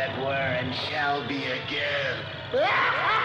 that were and shall be again.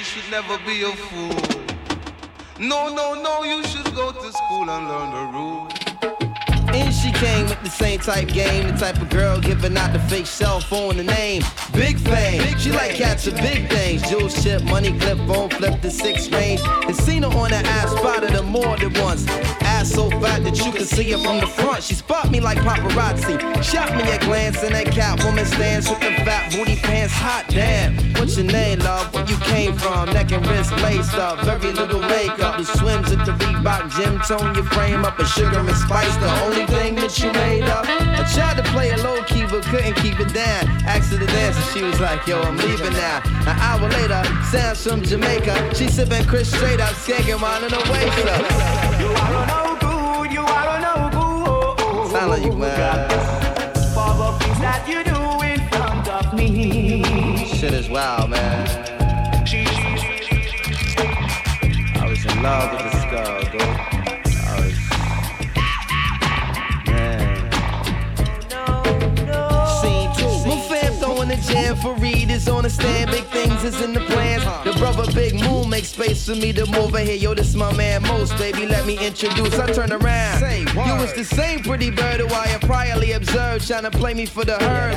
You should never be a fool. No, no, no, you should go to school and learn the rules. And she came with the same type game, the type of girl giving out the fake cell phone the name. Big fame, she like cats of big things. Jewels chip, money clip, phone flip the six range. And seen her on the ass, spotted her more than once. Ass so fat that you can see her from the front. She spot me like paparazzi. Shot me a glance in that Catwoman stance with the fat booty pants. Hot damn. What's your name, love? Where you came from? Neck and wrist laced up. Very little makeup. The swims at the Reebok gym. Tone your frame up a sugar and spice. The only thing that you made up. I tried to play it low key, but couldn't keep it down. Asked her to dance, and she was like, Yo, I'm leaving now. An hour later, Sam's from Jamaica. She sipping Chris straight up, skanking while in her waist up. You are no good, you are no good. Sound like you, man. For the things that you do in front of me. Shit is wild, man. I was in love with this throwing the jam for readers on the stand. Big things is in the plans. The brother Big Moon makes space for me to move in here. Yo, this my man Most, baby. Let me introduce. I turn around. You was the same pretty bird who I had priorly observed, trying to play me for the herd.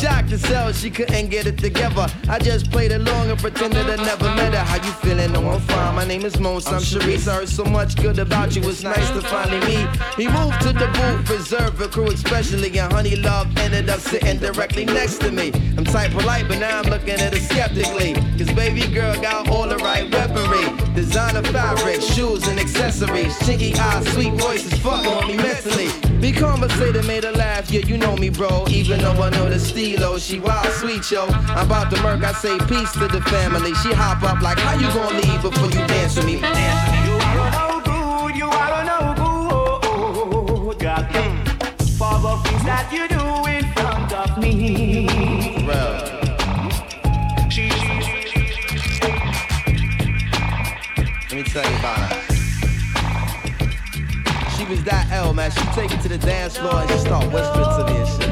Shocked to sell, she couldn't get it together. I just played along and pretended I never met her. How you feeling? No, I'm fine. My name is Mons. I'm Sharice. I heard so much good about you. It's nice to finally meet. He moved to the booth, reserved for crew, especially. And Honey Love ended up sitting directly next to me. I'm tight polite, but now I'm looking at her skeptically. Cause baby girl got all the right weaponry. Designer fabric, shoes and accessories. Chinky eyes, sweet voices, fucking on me mentally. Be conversated, made her laugh, yeah, you know me, bro. Even though I know the stilo, she wild, sweet, yo. I'm about to murk, I say peace to the family. She hop up like, how you gonna leave before you dance with me? You no things that you do in front of me. About her. She was that L, man. She take it to the dance floor and she start whispering to me and shit.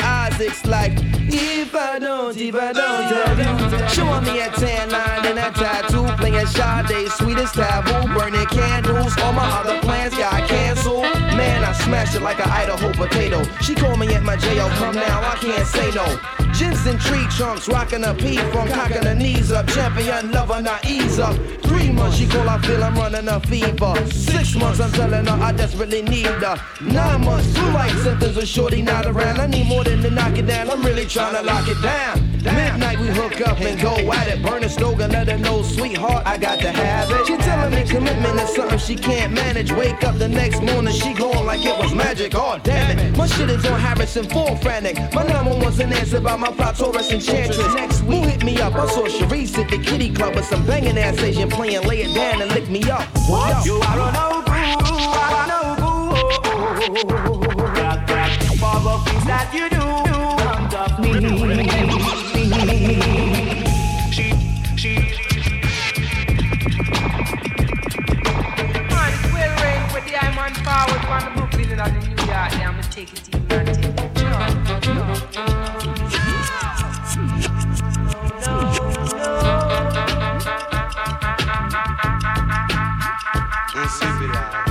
Isaacs like, If I don't, if I don't tell you. Showing me a tan line and a tattoo, playing Sade, sweetest taboo, burning candles. All my other plans got canceled. I it like an Idaho potato. She call me at my jail, come now, I can't say no. Jensen tree trunks, rocking a P from cocking her knees up. Champion lover, not ease up. Three months she call, I feel I'm running a fever. Six months I'm telling her I desperately need her. Nine months, two like symptoms of shorty not around. I need more than to knock it down. I'm really trying to lock it down. Midnight we hook up and go at it. Burn a stove and let her know, sweetheart, I got to have it. She telling me commitment is something she can't manage. Wake up the next morning, she going like it was magic. Oh damn it, my shit is on Harrison full frantic. My number one's an answer by my fly Taurus enchantress. Next week, who hit me up? I saw Sharice at the kitty club with some banging ass Asian playing. Lay it down and lick me up. What? You are no good, you are no good. God, God, for the things that you do in front me. She, she, Man, it's well rain with the I'm on forward from out in New York, now I'ma take it deep take it. not.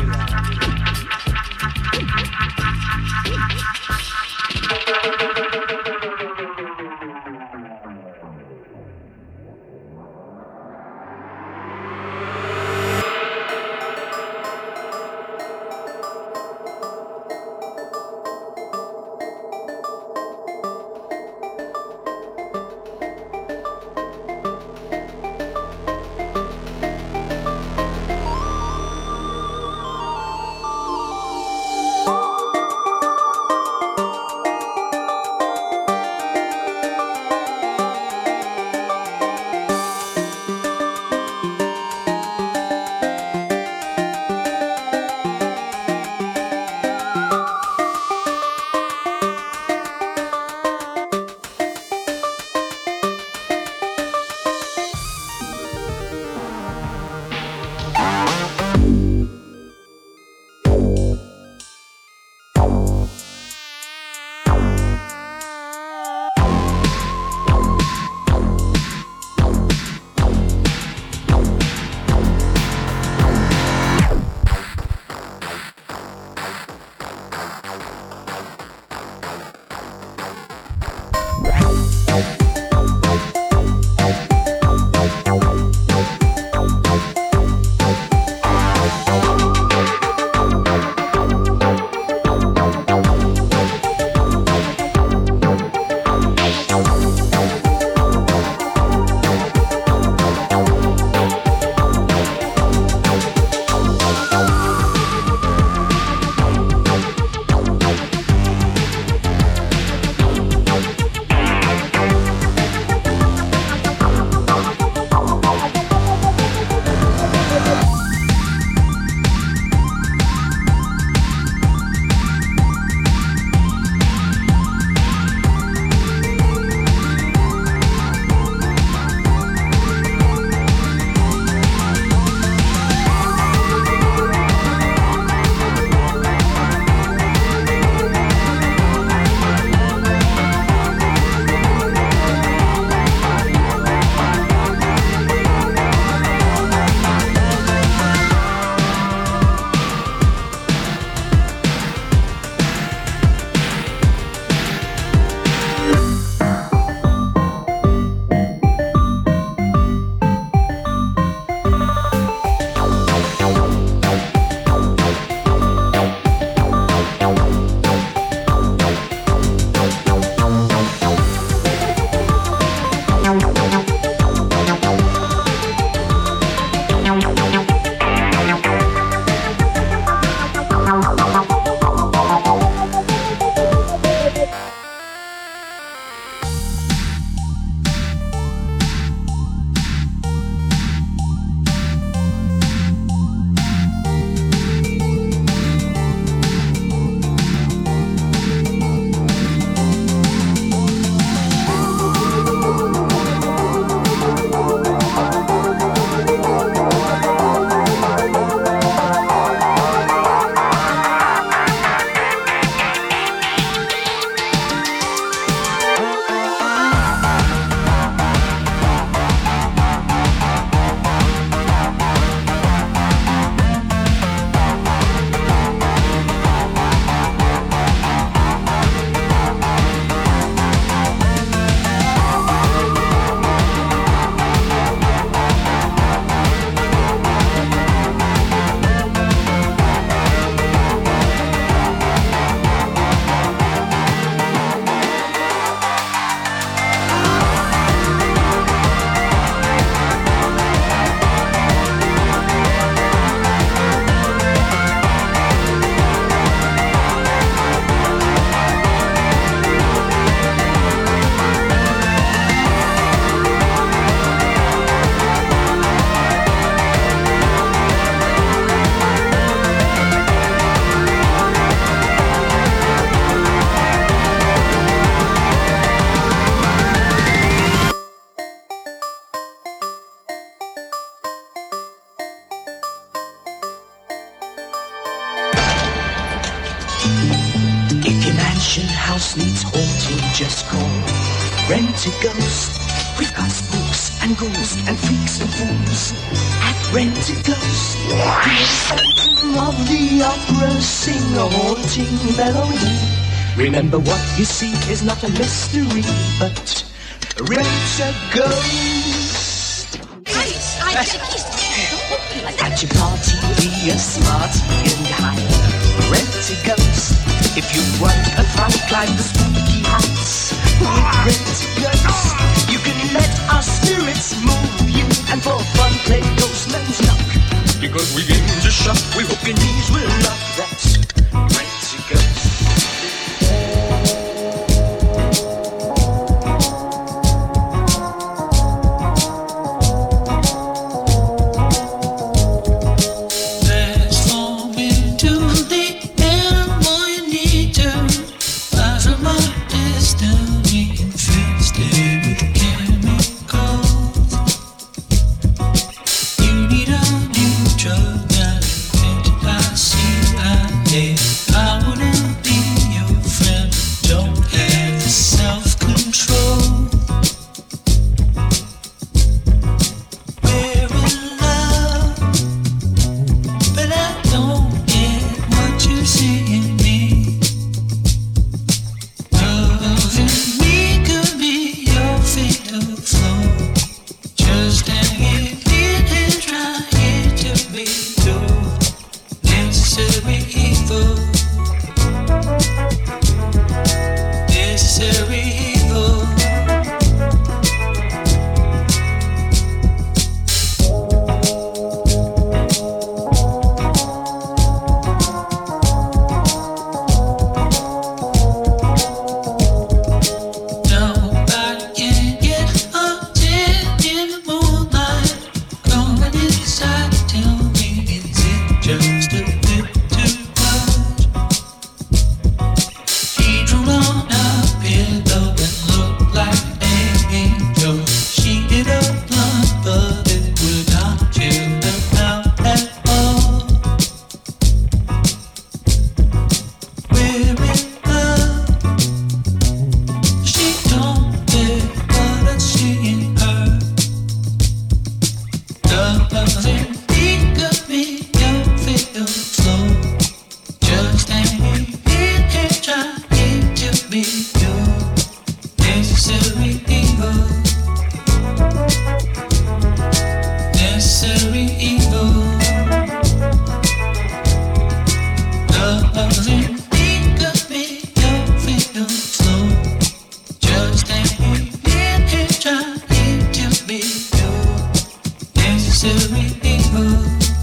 house needs haunting, just call. Rent a ghost. We've got spooks and ghouls and freaks and fools at Rent a Ghost. The Phantom of the Opera sing a haunting melody. Remember what you see is not a mystery, but Rent a Ghost. I At your party, be a smarty and hide. Rent a Ghost. If you want a fight, climb the spooky heights with great guts. You can let our spirits move you, and for fun, play ghost man's knock. Because we in to shock, we hope your knees will love that. luxury people.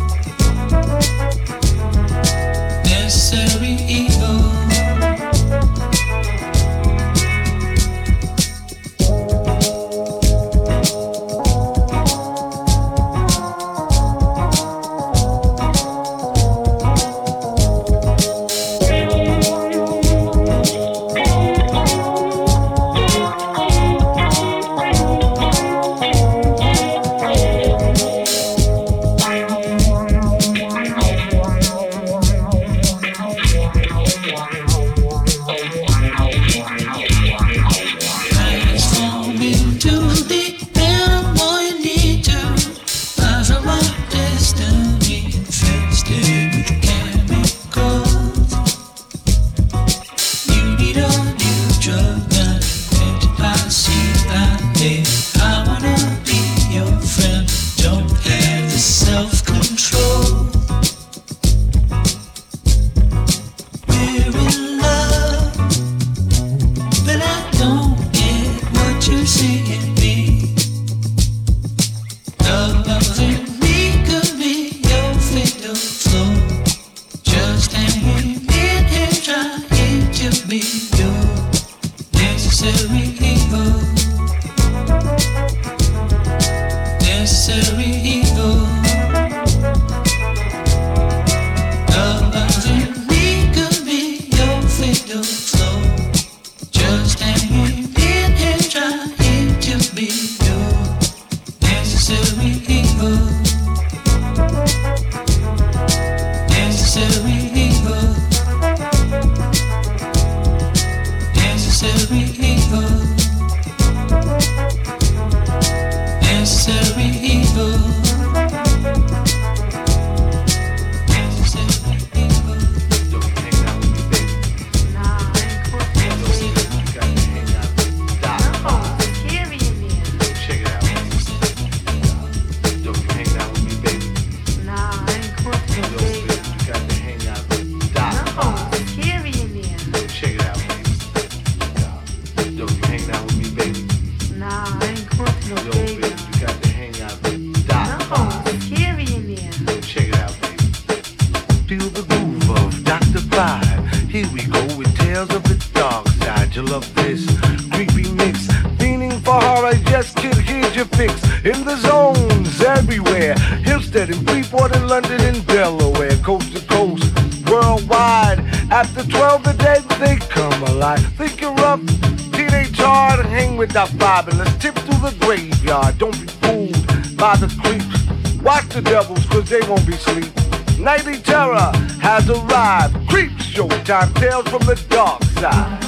Showtime, tales from the dark side.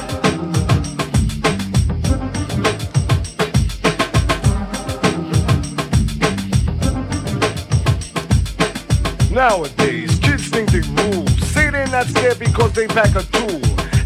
Nowadays, kids think they rule. Say they're not scared because they pack a tool.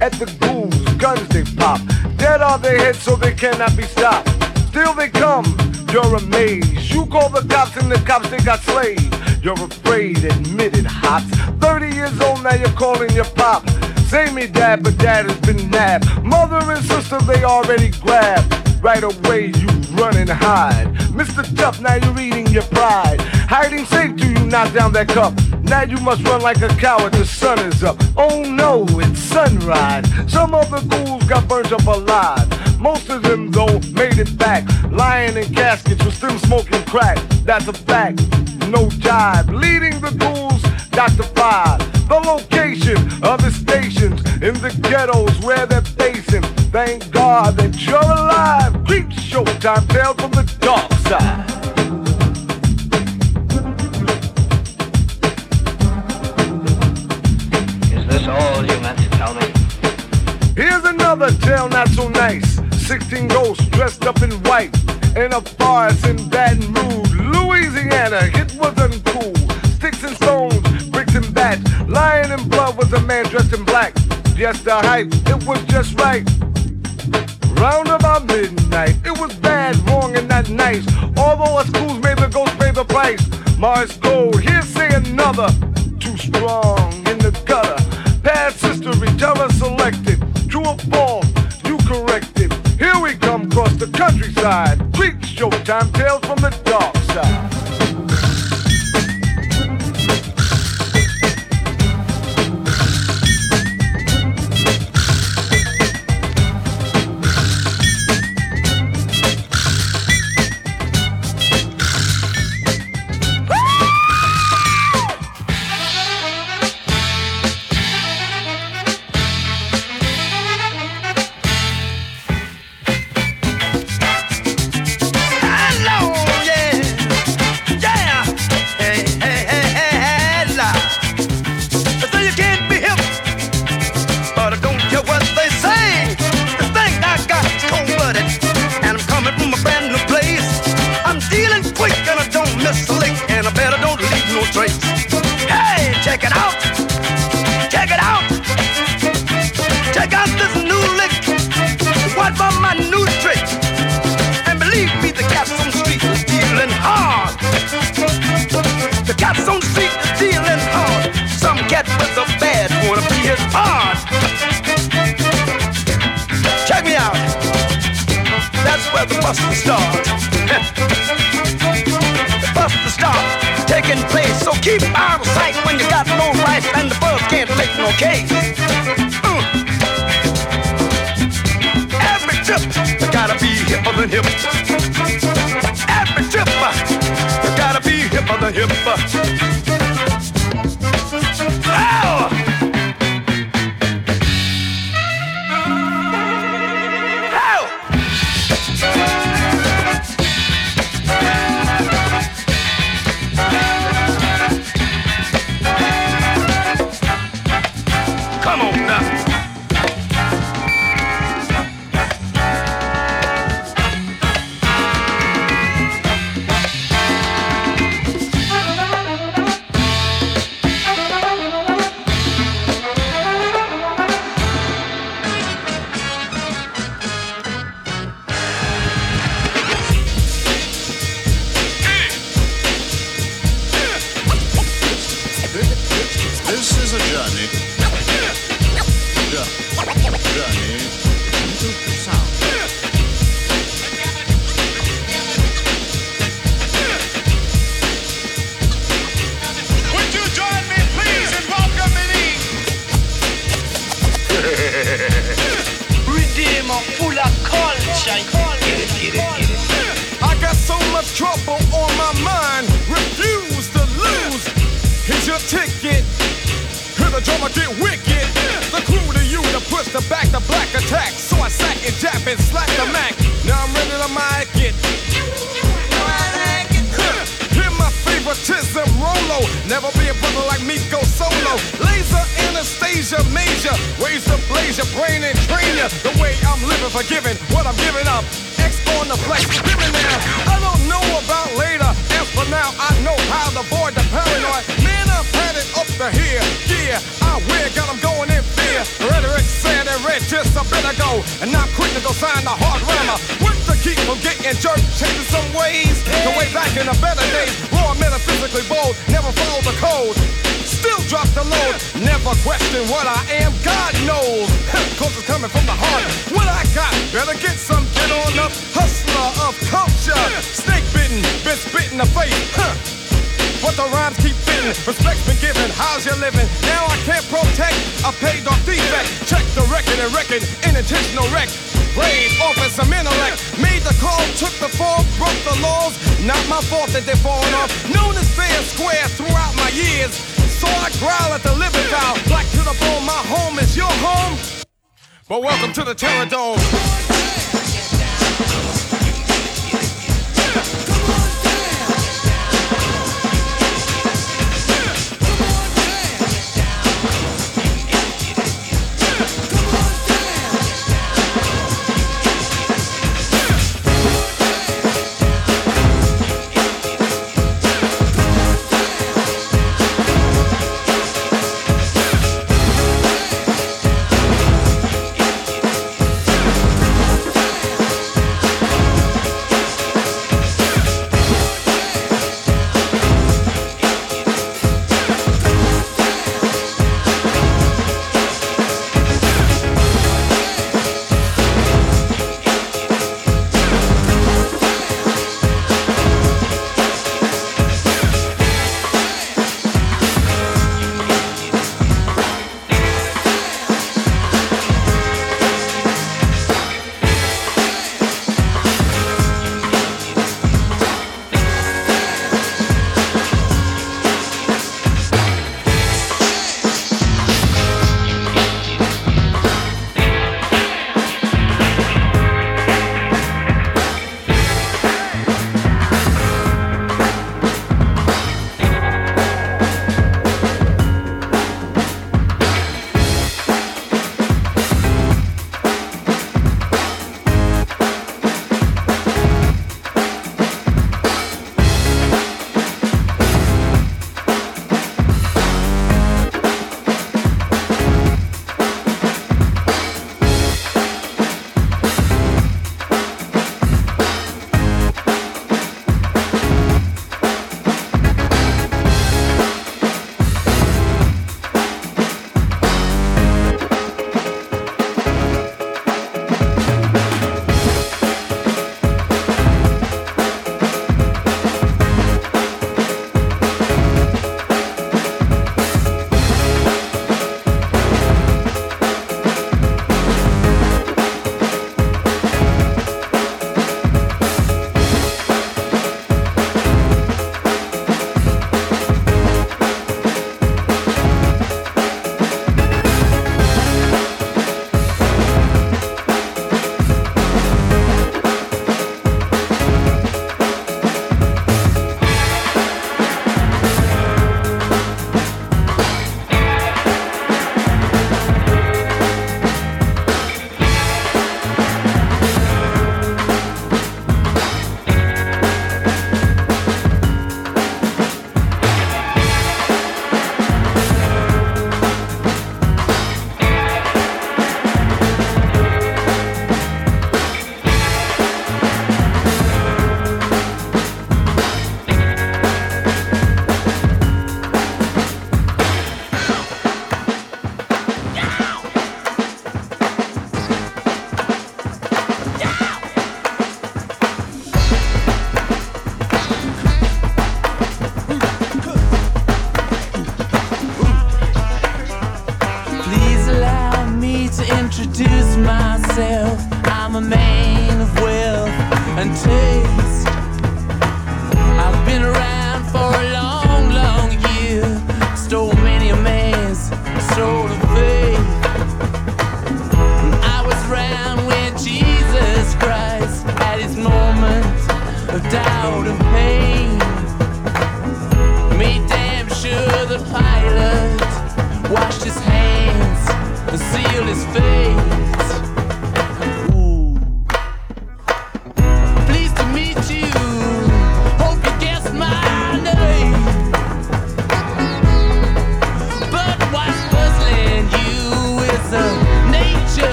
At the ghouls, guns they pop. Dead are their heads so they cannot be stopped. Still they come, you're amazed. You call the cops and the cops they got slayed. You're afraid, admit it, hops. 30 years old now you're calling your pop. Say me dad, but dad has been nabbed. Mother and sister they already grabbed. Right away you run and hide. Mr. Tough, now you're eating your pride. Hiding safe till you knock down that cup. Now you must run like a coward, the sun is up. Oh no, it's sunrise. Some of the ghouls got burnt up alive. Most of them though made it back. Lying in caskets with them smoking crack. That's a fact. No jive. Leading the ghouls, Dr. Five. The location of the stations in the ghettos where they're facing. Thank God that you're alive. Creep showtime, tales from the dark side. Is this all you meant to tell me? Here's another tale not so nice. 16 ghosts dressed up in white in a forest in Baton Rouge, Louisiana. It was uncool. Sticks and stones, bricks and bats. Lying in blood was a man dressed in black. Just the height, it was just right. Round about midnight, it was bad, wrong, and not nice. Although us schools made the ghost pay the price. Mars gold, here's say another. Too strong in the gutter. Past history, terror selected. True or false, you corrected. Across the countryside. Creep showtime, tales from the dark side. the the taking place. So keep out of sight when you got no and the can't no case. Uh. Every trip, you gotta be hipper than hip. Every trip, you gotta be hipper than hip.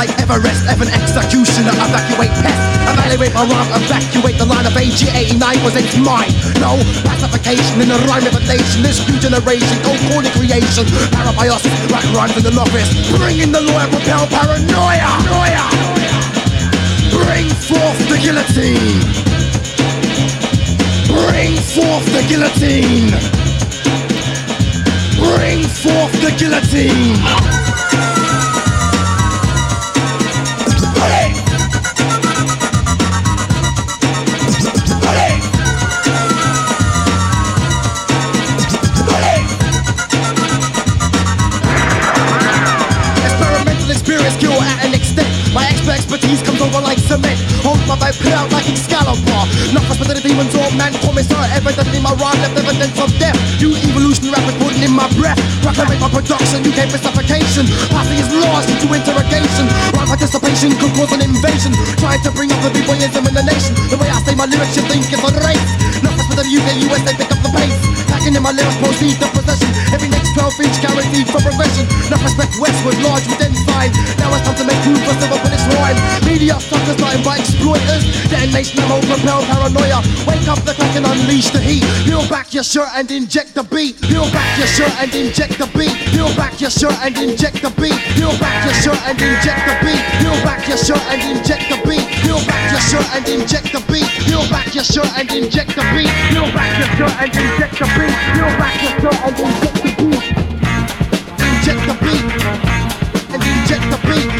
Like Everest Evan executioner evacuate pest Evaluate my wrong evacuate the line of AG89 was it's mine. No pacification in the rhyme of a rhyme revelation This new generation go corny creation. Parabiosis rap rhymes in the novice Bring in the lawyer repel paranoia. Noia. Bring forth the guillotine. Bring forth the guillotine. Bring forth the guillotine over like cement. Hold my vibe clear out like Excalibur. Not for the demons or man commissar Evidently my rhyme left evidence of death. You evolution rapid putting in my breath. Proclamate my production, you came for suffocation. Passing is lost into interrogation. Rhyme participation could cause an invasion. Trying to bring up the b-boyism in the nation. The way I say my lyrics you think it's a race. Not for the UK, US, they pick up the pace Packing in my lyrics, proceed the possession. Every next 12 inch guaranteed for progression. Not respect westward, large with then fine. Now it's time to make room for silver finish rhyme Media suckers, nothing by exploiters. Detonation, I'm propel paranoia. Wake up the clock and unleash the heat. Peel back your shirt and inject the beat. Peel back your shirt and inject the beat. Peel back your shirt and inject the beat. Peel back your shirt and inject the beat. Peel back your shirt and inject the beat. Peel back your shirt and inject the beat Peel back your shirt and inject the beat. Peel back your shirt and inject the beat. Peel back your shirt and inject the beat. Inject the beat. And inject the beat.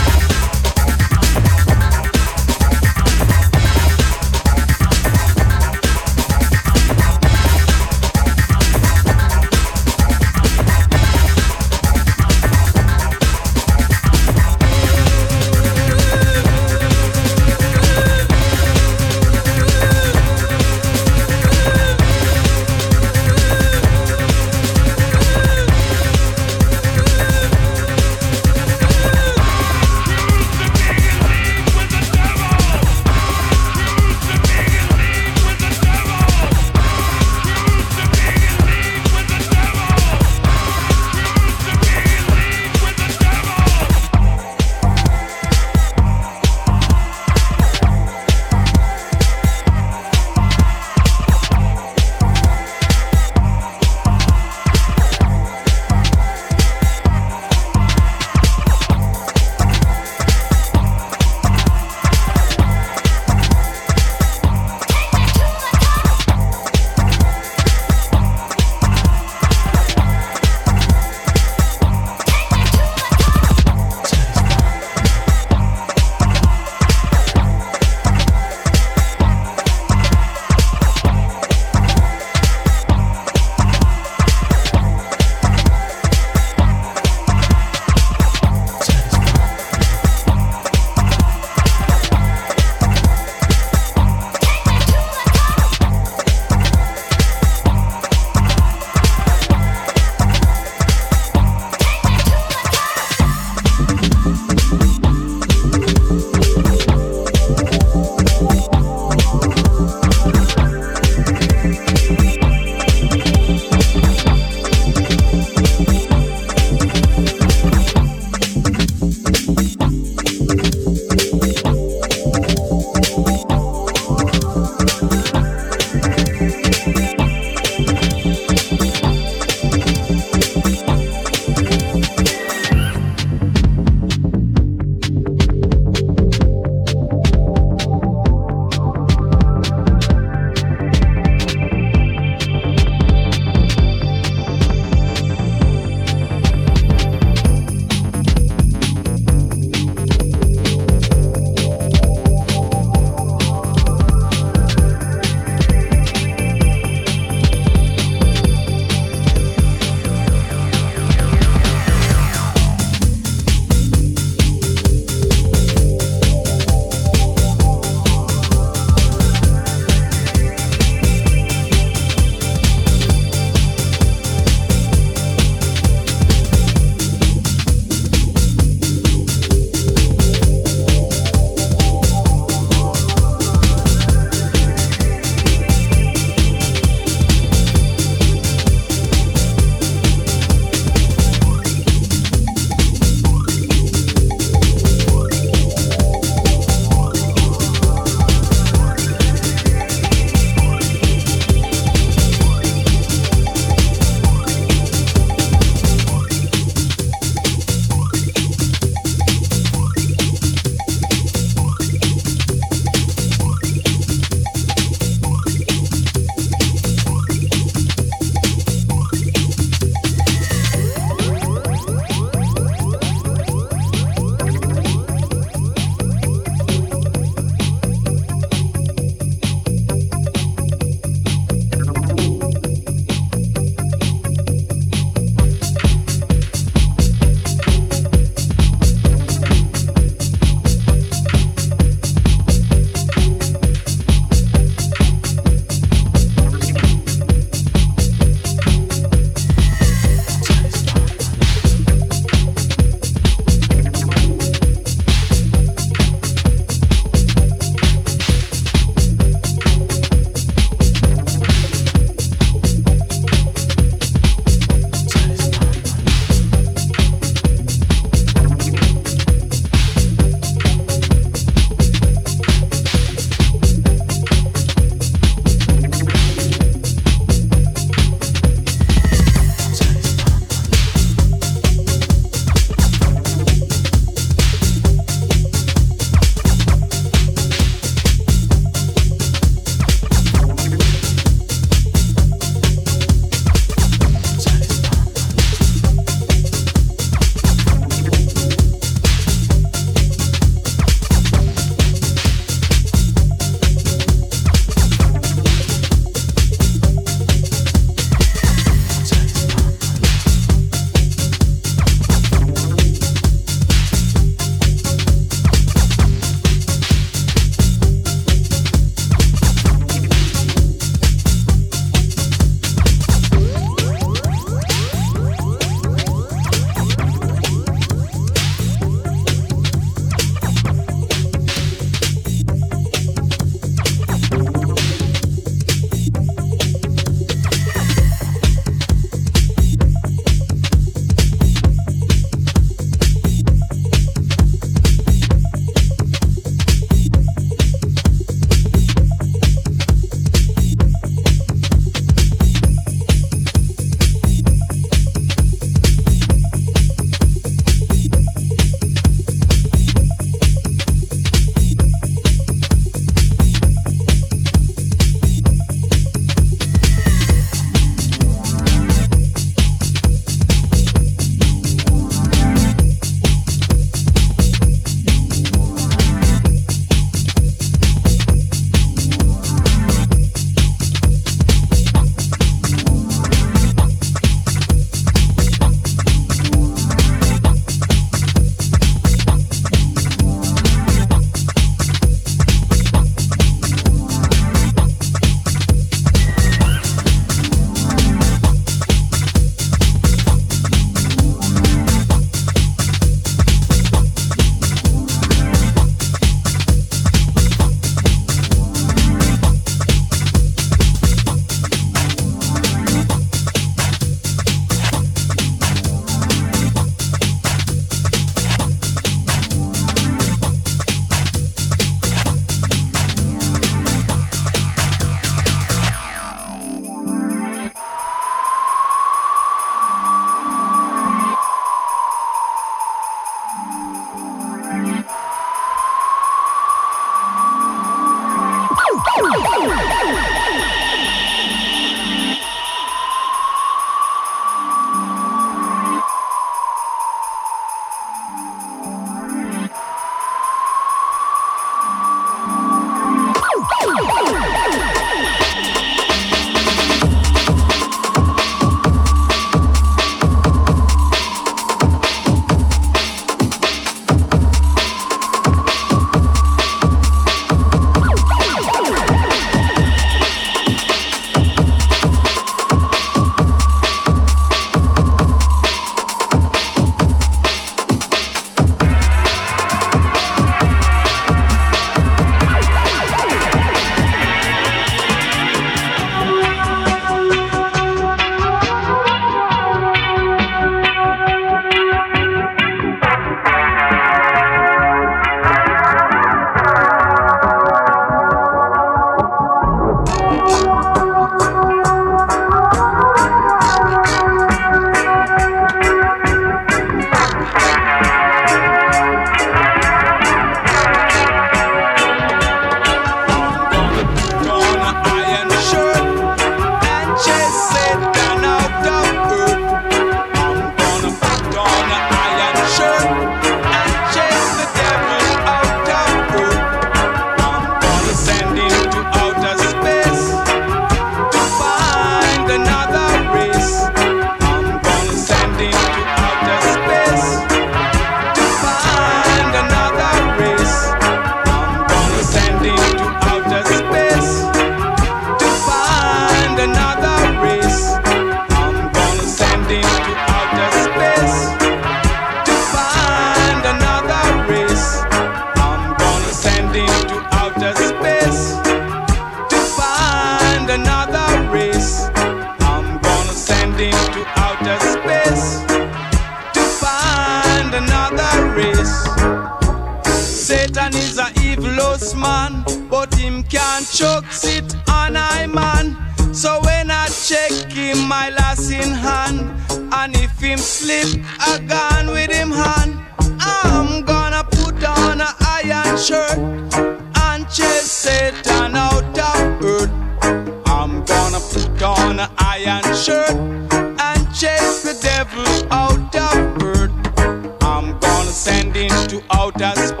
To